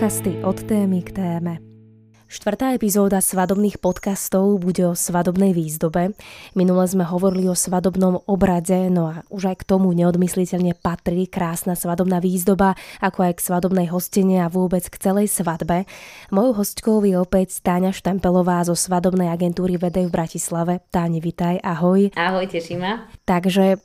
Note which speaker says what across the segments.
Speaker 1: Podcasty od témy k téme. Štvrtá epizóda svadobných podcastov bude o svadobnej výzdobe. Minule sme hovorili o svadobnom obrade, no a už aj k tomu neodmysliteľne patrí krásna svadobná výzdoba, ako aj k svadobnej hostine a vôbec k celej svadbe. Mojou hostkou je opäť Táňa Štempelová zo svadobnej agentúry Vedej v Bratislave. Táni, vitaj, ahoj.
Speaker 2: Ahoj, teší ma.
Speaker 1: Takže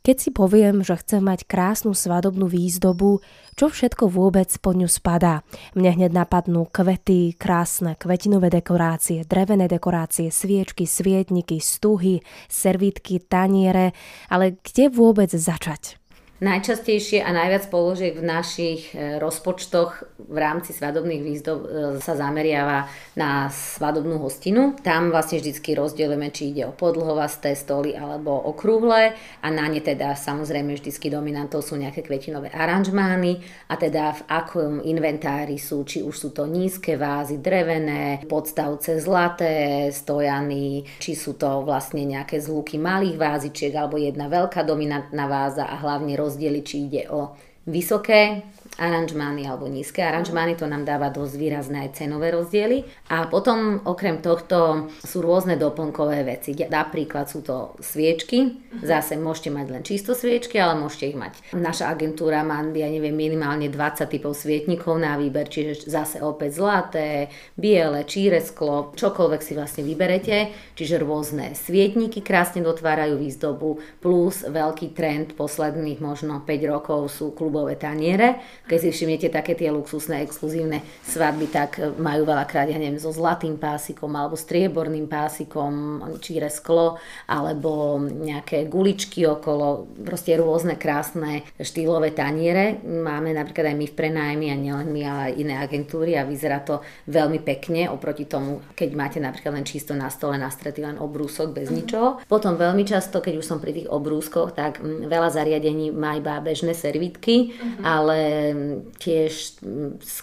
Speaker 1: keď si poviem, že chcem mať krásnu svadobnú výzdobu, čo všetko vôbec po ňu spadá? Mne hneď napadnú kvety, krásne kvetinové dekorácie, drevené dekorácie, sviečky, svietniky, stuhy, servítky, taniere, ale kde vôbec začať?
Speaker 2: Najčastejšie a najviac položiek v našich e, rozpočtoch v rámci svadobných výzdob e, sa zameriava na svadobnú hostinu. Tam vlastne vždycky rozdielujeme, či ide o podlhovasté stoly alebo okrúhle a na ne teda samozrejme vždycky dominantou sú nejaké kvetinové aranžmány a teda v akom inventári sú, či už sú to nízke vázy, drevené, podstavce zlaté, stojany, či sú to vlastne nejaké zluky malých vázičiek alebo jedna veľká dominantná váza a hlavne roz rozdiely, či ide o vysoké aranžmány alebo nízke aranžmány, to nám dáva dosť výrazné aj cenové rozdiely. A potom okrem tohto sú rôzne doplnkové veci. Napríklad sú to sviečky, zase môžete mať len čisto sviečky, ale môžete ich mať. Naša agentúra má, ja neviem, minimálne 20 typov svietnikov na výber, čiže zase opäť zlaté, biele, číre sklo, čokoľvek si vlastne vyberete, čiže rôzne svietniky krásne dotvárajú výzdobu, plus veľký trend posledných možno 5 rokov sú klubové taniere, keď si všimnete také tie luxusné, exkluzívne svadby, tak majú veľakrát, ja neviem, so zlatým pásikom alebo strieborným pásikom, číre sklo, alebo nejaké guličky okolo, proste rôzne krásne štýlové taniere. Máme napríklad aj my v prenájmi a nielen my, ale aj iné agentúry a vyzerá to veľmi pekne oproti tomu, keď máte napríklad len čisto na stole nastretý len obrúsok bez mm-hmm. ničoho. Potom veľmi často, keď už som pri tých obrúskoch, tak veľa zariadení má iba bežné servítky, mm-hmm. ale tiež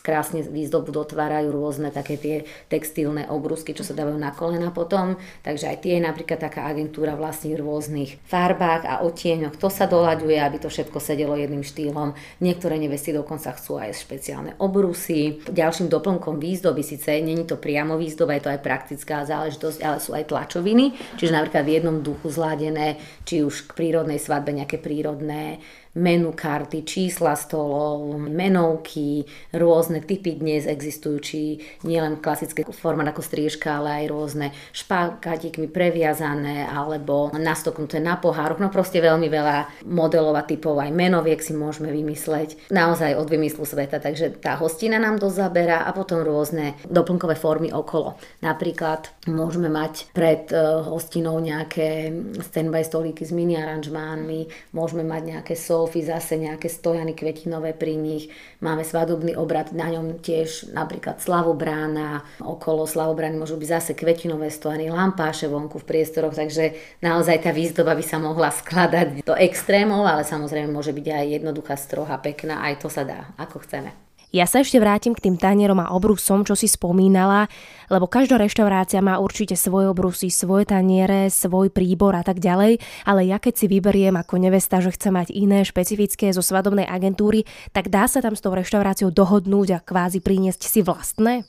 Speaker 2: krásne výzdobu dotvárajú rôzne také tie textilné obrusky, čo sa dávajú na kolena potom. Takže aj tie je napríklad taká agentúra vlastne v rôznych farbách a odtieňoch. To sa doľaďuje, aby to všetko sedelo jedným štýlom. Niektoré nevesty dokonca chcú aj špeciálne obrusy. Ďalším doplnkom výzdoby síce není to priamo výzdoba, je to aj praktická záležitosť, ale sú aj tlačoviny, čiže napríklad v jednom duchu zladené, či už k prírodnej svadbe nejaké prírodné menu karty, čísla stolov, menovky, rôzne typy dnes existujú, či nielen klasické formát ako striežka, ale aj rôzne špákatikmi previazané alebo nastoknuté na pohároch. No proste veľmi veľa modelov a typov aj menoviek si môžeme vymysleť. Naozaj od vymyslu sveta, takže tá hostina nám to zabera a potom rôzne doplnkové formy okolo. Napríklad môžeme mať pred eh, hostinou nejaké standby stolíky s mini aranžmánmi, môžeme mať nejaké sol sofy, zase nejaké stojany kvetinové pri nich. Máme svadobný obrad, na ňom tiež napríklad slavobrána, okolo slavobrány môžu byť zase kvetinové stojany, lampáše vonku v priestoroch, takže naozaj tá výzdoba by sa mohla skladať do extrémov, ale samozrejme môže byť aj jednoduchá, stroha, pekná, aj to sa dá, ako chceme.
Speaker 1: Ja sa ešte vrátim k tým tanierom a obrusom, čo si spomínala, lebo každá reštaurácia má určite svoje obrusy, svoje taniere, svoj príbor a tak ďalej, ale ja keď si vyberiem ako nevesta, že chce mať iné špecifické zo svadobnej agentúry, tak dá sa tam s tou reštauráciou dohodnúť a kvázi priniesť si vlastné?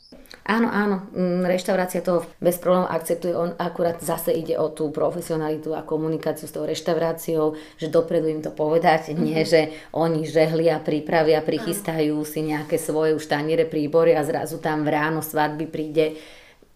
Speaker 2: Áno, áno, mm, reštaurácia to bez problémov akceptuje, on akurát zase ide o tú profesionalitu a komunikáciu s tou reštauráciou, že dopredu im to povedať, mm-hmm. nie že oni žehlia, pripravia, prichystajú si nejaké svoje už taniere, príbory a zrazu tam v ráno svadby príde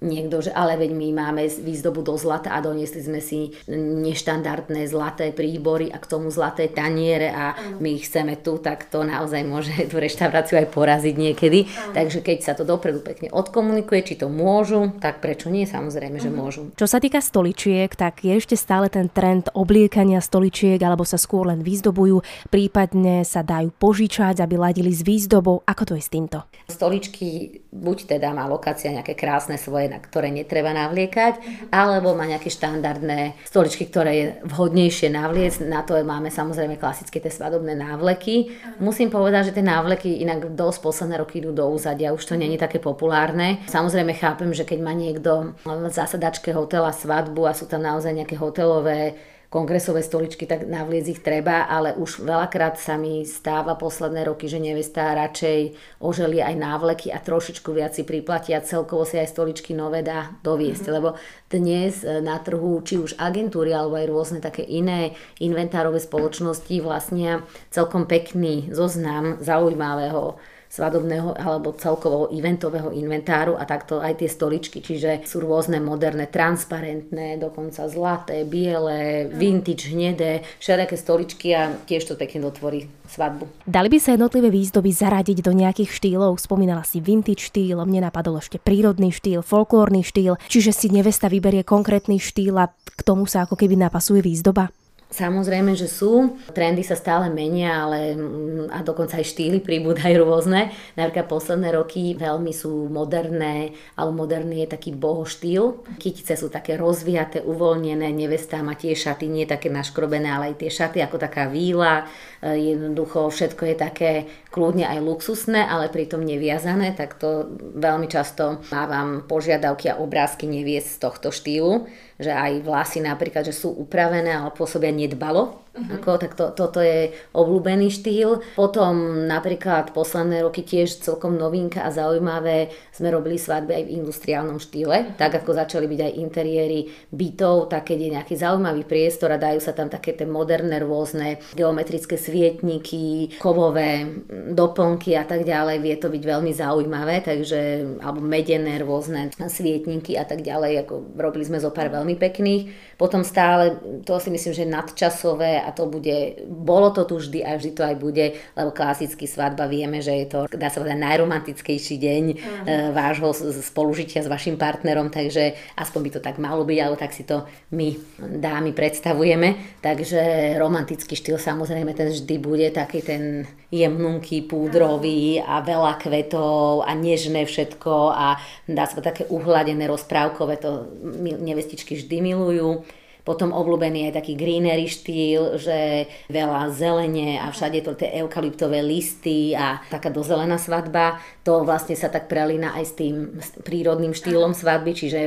Speaker 2: niekto, že ale veď my máme výzdobu do zlata a doniesli sme si neštandardné zlaté príbory a k tomu zlaté taniere a my ich chceme tu, tak to naozaj môže tú reštauráciu aj poraziť niekedy. Takže keď sa to dopredu pekne odkomunikuje, či to môžu, tak prečo nie? Samozrejme, že mhm. môžu.
Speaker 1: Čo sa týka stoličiek, tak je ešte stále ten trend obliekania stoličiek alebo sa skôr len výzdobujú, prípadne sa dajú požičať, aby ladili s výzdobou. Ako to je s týmto?
Speaker 2: Stoličky buď teda má lokácia nejaké krásne svoje na ktoré netreba navliekať, alebo má nejaké štandardné stoličky, ktoré je vhodnejšie navliecť. Na to máme samozrejme klasické tie svadobné návleky. Musím povedať, že tie návleky inak dosť posledné roky idú do úzadia, už to není také populárne. Samozrejme chápem, že keď má niekto v zasadačke hotela svadbu a sú tam naozaj nejaké hotelové kongresové stoličky, tak navliec ich treba, ale už veľakrát sa mi stáva posledné roky, že nevesta radšej oželí aj návleky a trošičku viac si priplatia, celkovo si aj stoličky nové dá doviesť, mm-hmm. lebo dnes e, na trhu, či už agentúry alebo aj rôzne také iné inventárové spoločnosti vlastnia celkom pekný zoznam zaujímavého svadobného alebo celkovo eventového inventáru a takto aj tie stoličky, čiže sú rôzne moderné, transparentné, dokonca zlaté, biele, vintage, hnedé, všelijaké stoličky a tiež to pekne dotvorí svadbu.
Speaker 1: Dali by sa jednotlivé výzdoby zaradiť do nejakých štýlov? Spomínala si vintage štýl, mne napadol ešte prírodný štýl, folklórny štýl, čiže si nevesta vyberie konkrétny štýl a k tomu sa ako keby napasuje výzdoba?
Speaker 2: Samozrejme, že sú. Trendy sa stále menia, ale mm, a dokonca aj štýly pribúdajú rôzne. Napríklad posledné roky veľmi sú moderné, alebo moderný je taký boho štýl. Kytice sú také rozviaté, uvoľnené, nevestá má tie šaty, nie také naškrobené, ale aj tie šaty ako taká víla. E, jednoducho všetko je také kľudne aj luxusné, ale pritom neviazané, tak to veľmi často mávam požiadavky a obrázky neviesť z tohto štýlu že aj vlasy napríklad, že sú upravené, ale pôsobia nedbalo. Uh-huh. Ako, tak to, toto je obľúbený štýl. Potom napríklad posledné roky tiež celkom novinka a zaujímavé sme robili svadby aj v industriálnom štýle, uh-huh. tak ako začali byť aj interiéry bytov, tak keď je nejaký zaujímavý priestor a dajú sa tam také tie moderné rôzne geometrické svietniky, kovové doplnky a tak ďalej, vie to byť veľmi zaujímavé, takže alebo medené rôzne svietniky a tak ďalej, ako robili sme zo pár veľmi pekných. Potom stále, to si myslím, že nadčasové a to bude, bolo to tu vždy a vždy to aj bude, lebo klasicky svadba vieme, že je to, dá sa povedať, najromantickejší deň uh-huh. vášho spolužitia s vašim partnerom, takže aspoň by to tak malo byť, alebo tak si to my dámy predstavujeme. Takže romantický štýl samozrejme ten vždy bude taký ten jemnunký, púdrový a veľa kvetov a nežné všetko a dá sa také uhladené, rozprávkové, to nevestičky vždy milujú. Potom obľúbený je taký greenery štýl, že veľa zelene a všade to tie eukalyptové listy a taká dozelená svadba. To vlastne sa tak prelína aj s tým prírodným štýlom svadby, čiže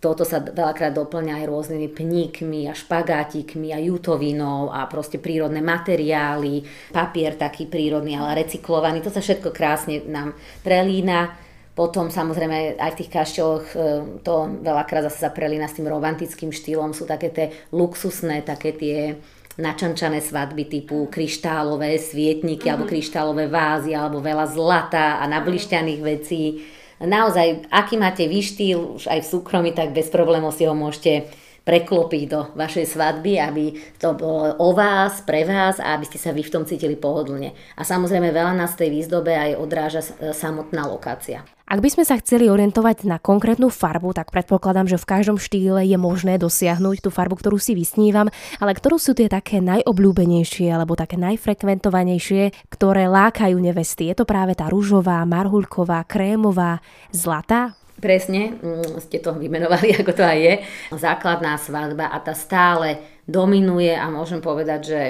Speaker 2: toto sa veľakrát doplňa aj rôznymi pníkmi a špagátikmi a jutovinou a proste prírodné materiály, papier taký prírodný, ale recyklovaný. To sa všetko krásne nám prelína. Potom samozrejme aj v tých kašteloch e, to veľakrát zase sa prelína s tým romantickým štýlom, sú také tie luxusné, také tie načančané svadby typu kryštálové svietniky mm-hmm. alebo kryštálové vázy alebo veľa zlata a nablišťaných vecí. Naozaj, aký máte vy štýl už aj v súkromí, tak bez problémov si ho môžete preklopiť do vašej svadby, aby to bolo o vás, pre vás a aby ste sa vy v tom cítili pohodlne. A samozrejme veľa nás tej výzdobe aj odráža e, samotná lokácia.
Speaker 1: Ak by sme sa chceli orientovať na konkrétnu farbu, tak predpokladám, že v každom štýle je možné dosiahnuť tú farbu, ktorú si vysnívam, ale ktorú sú tie také najobľúbenejšie alebo také najfrekventovanejšie, ktoré lákajú nevesty. Je to práve tá rúžová, marhuľková, krémová, zlatá?
Speaker 2: Presne, mm, ste to vymenovali, ako to aj je. Základná svadba a tá stále dominuje a môžem povedať, že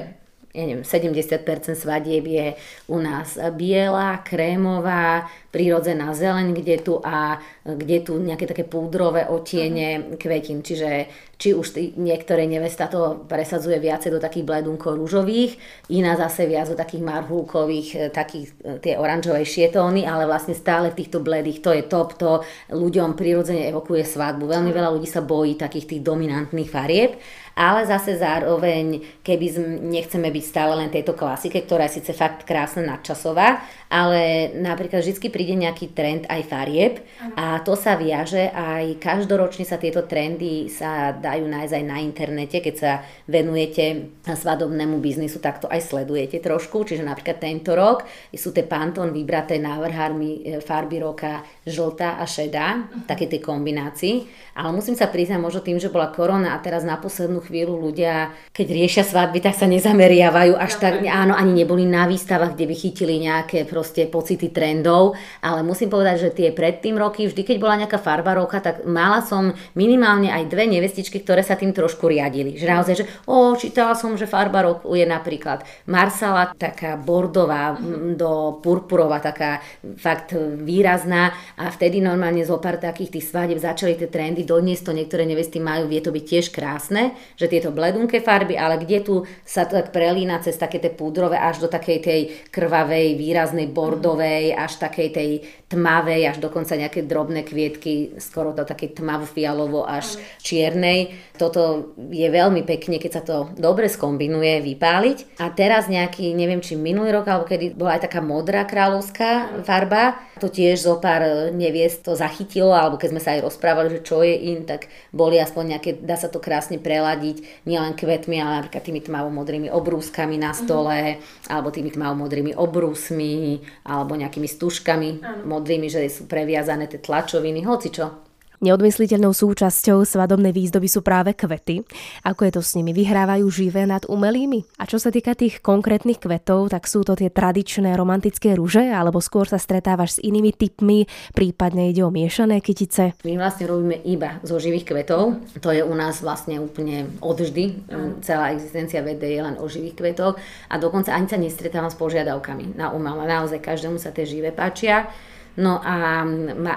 Speaker 2: ja neviem, 70% svadieb je u nás biela, krémová, prírodzená zeleň, kde tu a kde tu nejaké také púdrové otiene uh-huh. kvetín. Čiže či už tý, niektoré nevesta to presadzuje viacej do takých bledunkov rúžových, iná zase viac do takých marhulkových, e, takých e, tie oranžovejšie tóny, ale vlastne stále v týchto bledých to je top, to ľuďom prirodzene evokuje svadbu. Veľmi veľa ľudí sa bojí takých tých dominantných farieb ale zase zároveň, keby nechceme byť stále len tejto klasike, ktorá je síce fakt krásna nadčasová, ale napríklad vždy príde nejaký trend aj farieb a to sa viaže aj každoročne sa tieto trendy sa dajú nájsť aj na internete, keď sa venujete svadobnému biznisu, tak to aj sledujete trošku, čiže napríklad tento rok sú tie Pantone vybraté návrhármi e, farby roka žltá a šedá, uh-huh. také tej kombinácii, ale musím sa priznať možno tým, že bola korona a teraz na poslednú chvíľu ľudia, keď riešia svadby, tak sa nezameriavajú až tak, áno, ani neboli na výstavách, kde by chytili nejaké proste pocity trendov, ale musím povedať, že tie predtým roky, vždy keď bola nejaká farba roka, tak mala som minimálne aj dve nevestičky, ktoré sa tým trošku riadili. Že naozaj, že o, čítala som, že farba roku je napríklad Marsala, taká bordová do purpurová, taká fakt výrazná a vtedy normálne zo pár takých tých svadieb začali tie trendy, doniesť to niektoré nevesty majú, vie to byť tiež krásne, že tieto bledunké farby, ale kde tu sa to tak prelína cez také tie púdrové až do takej tej krvavej, výraznej bordovej, až takej tej tmavej, až dokonca nejaké drobné kvietky, skoro to také tmavo-fialovo až čiernej. Toto je veľmi pekne, keď sa to dobre skombinuje, vypáliť. A teraz nejaký, neviem či minulý rok, alebo kedy bola aj taká modrá kráľovská farba, to tiež zo pár neviest to zachytilo, alebo keď sme sa aj rozprávali, že čo je in, tak boli aspoň nejaké, dá sa to krásne preladiť, nielen kvetmi, ale napríklad tými tmavo-modrými obrúskami na stole, mm-hmm. alebo tými tmavo-modrými obrúsmi, alebo nejakými stužkami modrými, že sú previazané tie tlačoviny, hoci čo.
Speaker 1: Neodmysliteľnou súčasťou svadobnej výzdoby sú práve kvety. Ako je to s nimi? Vyhrávajú živé nad umelými? A čo sa týka tých konkrétnych kvetov, tak sú to tie tradičné romantické rúže, alebo skôr sa stretávaš s inými typmi, prípadne ide o miešané kytice?
Speaker 2: My vlastne robíme iba zo živých kvetov. To je u nás vlastne úplne odvždy. Celá existencia vedy je len o živých kvetoch a dokonca ani sa nestretávam s požiadavkami na umelé. Naozaj každému sa tie živé páčia. No a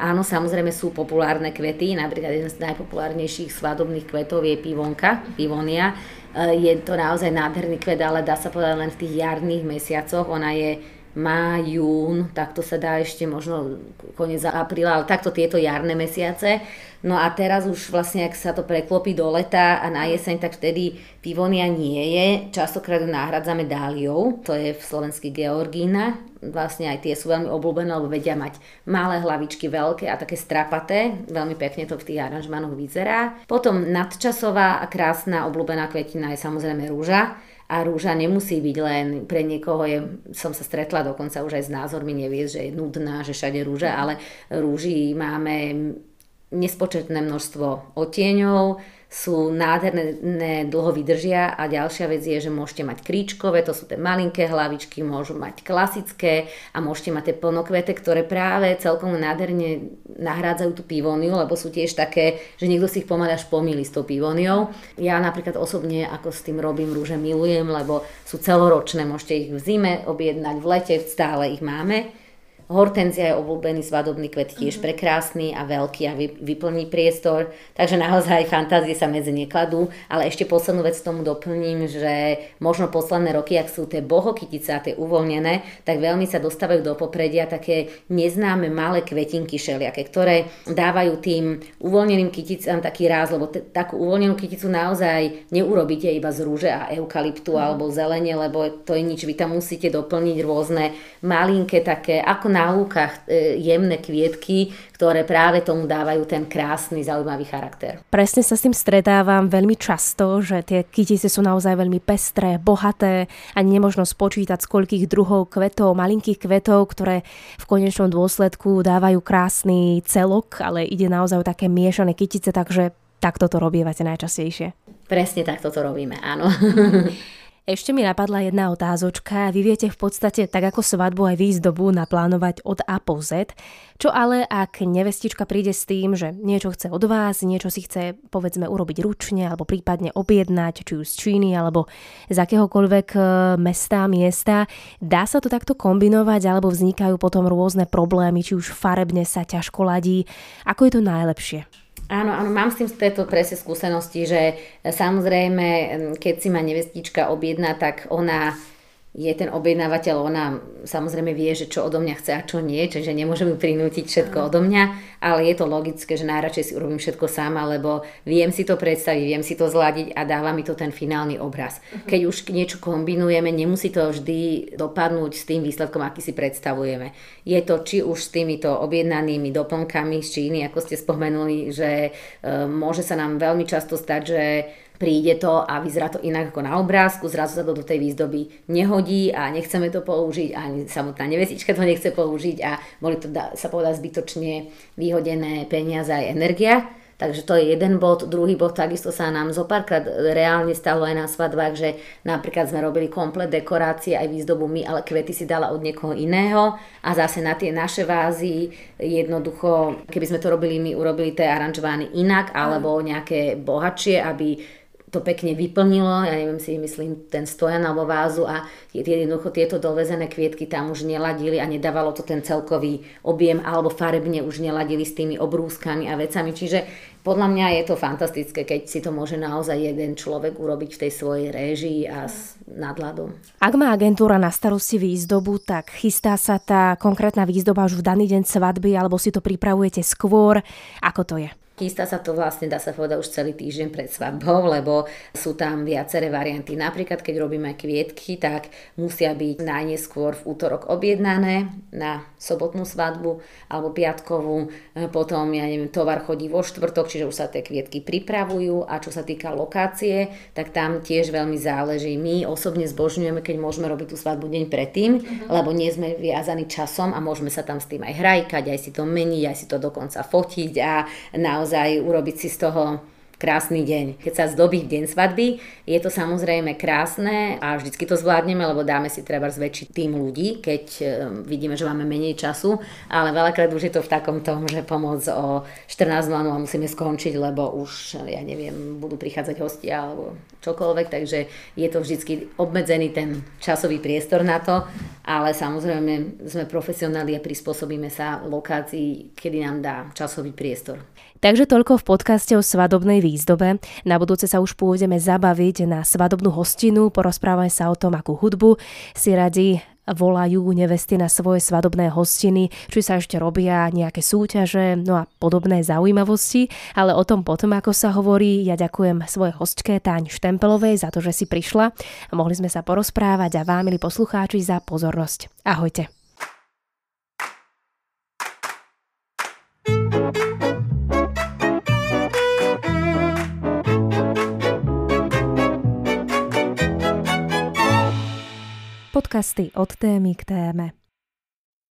Speaker 2: áno, samozrejme sú populárne kvety, napríklad jeden z najpopulárnejších svadobných kvetov je pivonka, pivonia. E, je to naozaj nádherný kvet, ale dá sa povedať len v tých jarných mesiacoch. Ona je má, jún, takto sa dá ešte možno koniec apríla, ale takto tieto jarné mesiace. No a teraz už vlastne, ak sa to preklopí do leta a na jeseň, tak vtedy pivonia nie je. Častokrát ju nahradzame dáliou, to je v slovenský georgína. Vlastne aj tie sú veľmi obľúbené, lebo vedia mať malé hlavičky, veľké a také strapaté. Veľmi pekne to v tých aranžmanoch vyzerá. Potom nadčasová a krásna obľúbená kvetina je samozrejme rúža a rúža nemusí byť len pre niekoho, je, som sa stretla dokonca už aj s názormi, nevie, že je nudná, že všade rúža, ale rúži máme nespočetné množstvo otieňov, sú nádherné, dlho vydržia a ďalšia vec je, že môžete mať kríčkové, to sú tie malinké hlavičky, môžu mať klasické a môžete mať tie plnokvete, ktoré práve celkom nádherne nahrádzajú tú pivóniu, lebo sú tiež také, že niekto si ich pomaly až pomýli s tou pivóniou. Ja napríklad osobne ako s tým robím rúže milujem, lebo sú celoročné, môžete ich v zime objednať, v lete stále ich máme Hortenzia je obľúbený svadobný kvet, tiež mm-hmm. prekrásny a veľký a vyplní priestor, takže naozaj fantázie sa medzi nekladú, ale ešte poslednú vec tomu doplním, že možno posledné roky, ak sú tie bohokytice a tie uvoľnené, tak veľmi sa dostávajú do popredia také neznáme malé kvetinky šeliaké, ktoré dávajú tým uvoľneným kyticám taký ráz, lebo t- takú uvoľnenú kyticu naozaj neurobíte iba z rúže a eukalyptu mm. alebo zelene, lebo to je nič, vy tam musíte doplniť rôzne malinké také, ako na lúkach e, jemné kvietky, ktoré práve tomu dávajú ten krásny, zaujímavý charakter.
Speaker 1: Presne sa s tým stretávam veľmi často, že tie kytice sú naozaj veľmi pestré, bohaté a nemožno spočítať z koľkých druhov kvetov, malinkých kvetov, ktoré v konečnom dôsledku dávajú krásny celok, ale ide naozaj o také miešané kytice, takže takto to robievate najčastejšie.
Speaker 2: Presne takto to robíme, áno.
Speaker 1: Ešte mi napadla jedna otázočka. Vy viete v podstate tak ako svadbu aj výzdobu naplánovať od A po Z. Čo ale, ak nevestička príde s tým, že niečo chce od vás, niečo si chce povedzme urobiť ručne alebo prípadne objednať, či už z Číny alebo z akéhokoľvek e, mesta, miesta, dá sa to takto kombinovať alebo vznikajú potom rôzne problémy, či už farebne sa ťažko ladí. Ako je to najlepšie?
Speaker 2: Áno, áno, mám s tým tieto presne skúsenosti, že samozrejme, keď si ma nevestička objedná, tak ona je ten objednávateľ, ona samozrejme vie, že čo odo mňa chce a čo nie, čiže nemôžem ju prinútiť všetko odo mňa, ale je to logické, že najradšej si urobím všetko sama, lebo viem si to predstaviť, viem si to zladiť a dáva mi to ten finálny obraz. Uh-huh. Keď už niečo kombinujeme, nemusí to vždy dopadnúť s tým výsledkom, aký si predstavujeme. Je to či už s týmito objednanými doplnkami z Číny, ako ste spomenuli, že e, môže sa nám veľmi často stať, že príde to a vyzerá to inak ako na obrázku, zrazu sa to do tej výzdoby nehodí a nechceme to použiť, ani samotná nevesička to nechce použiť a boli to, sa povedať, zbytočne vyhodené peniaze aj energia. Takže to je jeden bod. Druhý bod, takisto sa nám zo párkrát reálne stalo aj na svadbách, že napríklad sme robili komplet dekorácie, aj výzdobu my, ale kvety si dala od niekoho iného a zase na tie naše vázy jednoducho, keby sme to robili my, urobili tie aranžovány inak alebo nejaké bohatšie, aby to pekne vyplnilo, ja neviem si myslím ten stojan alebo vázu a jednoducho tieto dovezené kvietky tam už neladili a nedávalo to ten celkový objem alebo farebne už neladili s tými obrúskami a vecami. Čiže podľa mňa je to fantastické, keď si to môže naozaj jeden človek urobiť v tej svojej réžii a s nadladom.
Speaker 1: Ak má agentúra na starosti výzdobu, tak chystá sa tá konkrétna výzdoba už v daný deň svadby alebo si to pripravujete skôr? Ako to je?
Speaker 2: Chystá sa to vlastne, dá sa povedať, už celý týždeň pred svadbou, lebo sú tam viaceré varianty. Napríklad, keď robíme kvietky, tak musia byť najneskôr v útorok objednané na sobotnú svadbu alebo piatkovú. Potom, ja neviem, tovar chodí vo štvrtok, čiže už sa tie kvietky pripravujú. A čo sa týka lokácie, tak tam tiež veľmi záleží. My osobne zbožňujeme, keď môžeme robiť tú svadbu deň predtým, uh-huh. lebo nie sme viazaní časom a môžeme sa tam s tým aj hrajkať, aj si to meniť, aj si to dokonca fotiť a naozaj naozaj urobiť si z toho krásny deň. Keď sa zdobí deň svadby, je to samozrejme krásne a vždycky to zvládneme, lebo dáme si treba zväčšiť tým ľudí, keď e, vidíme, že máme menej času, ale veľakrát už je to v takom tom, že pomoc o 14.00 a musíme skončiť, lebo už, ja neviem, budú prichádzať hostia alebo čokoľvek, takže je to vždycky obmedzený ten časový priestor na to, ale samozrejme sme profesionáli a prispôsobíme sa lokácii, kedy nám dá časový priestor.
Speaker 1: Takže toľko v podcaste o svadobnej výzdobe. Na budúce sa už pôjdeme zabaviť na svadobnú hostinu, porozprávame sa o tom, akú hudbu si radi volajú nevesty na svoje svadobné hostiny, či sa ešte robia nejaké súťaže, no a podobné zaujímavosti, ale o tom potom, ako sa hovorí, ja ďakujem svojej hostke Táň Štempelovej za to, že si prišla a mohli sme sa porozprávať a vám, milí poslucháči, za pozornosť. Ahojte. Podcasty od témy k téme.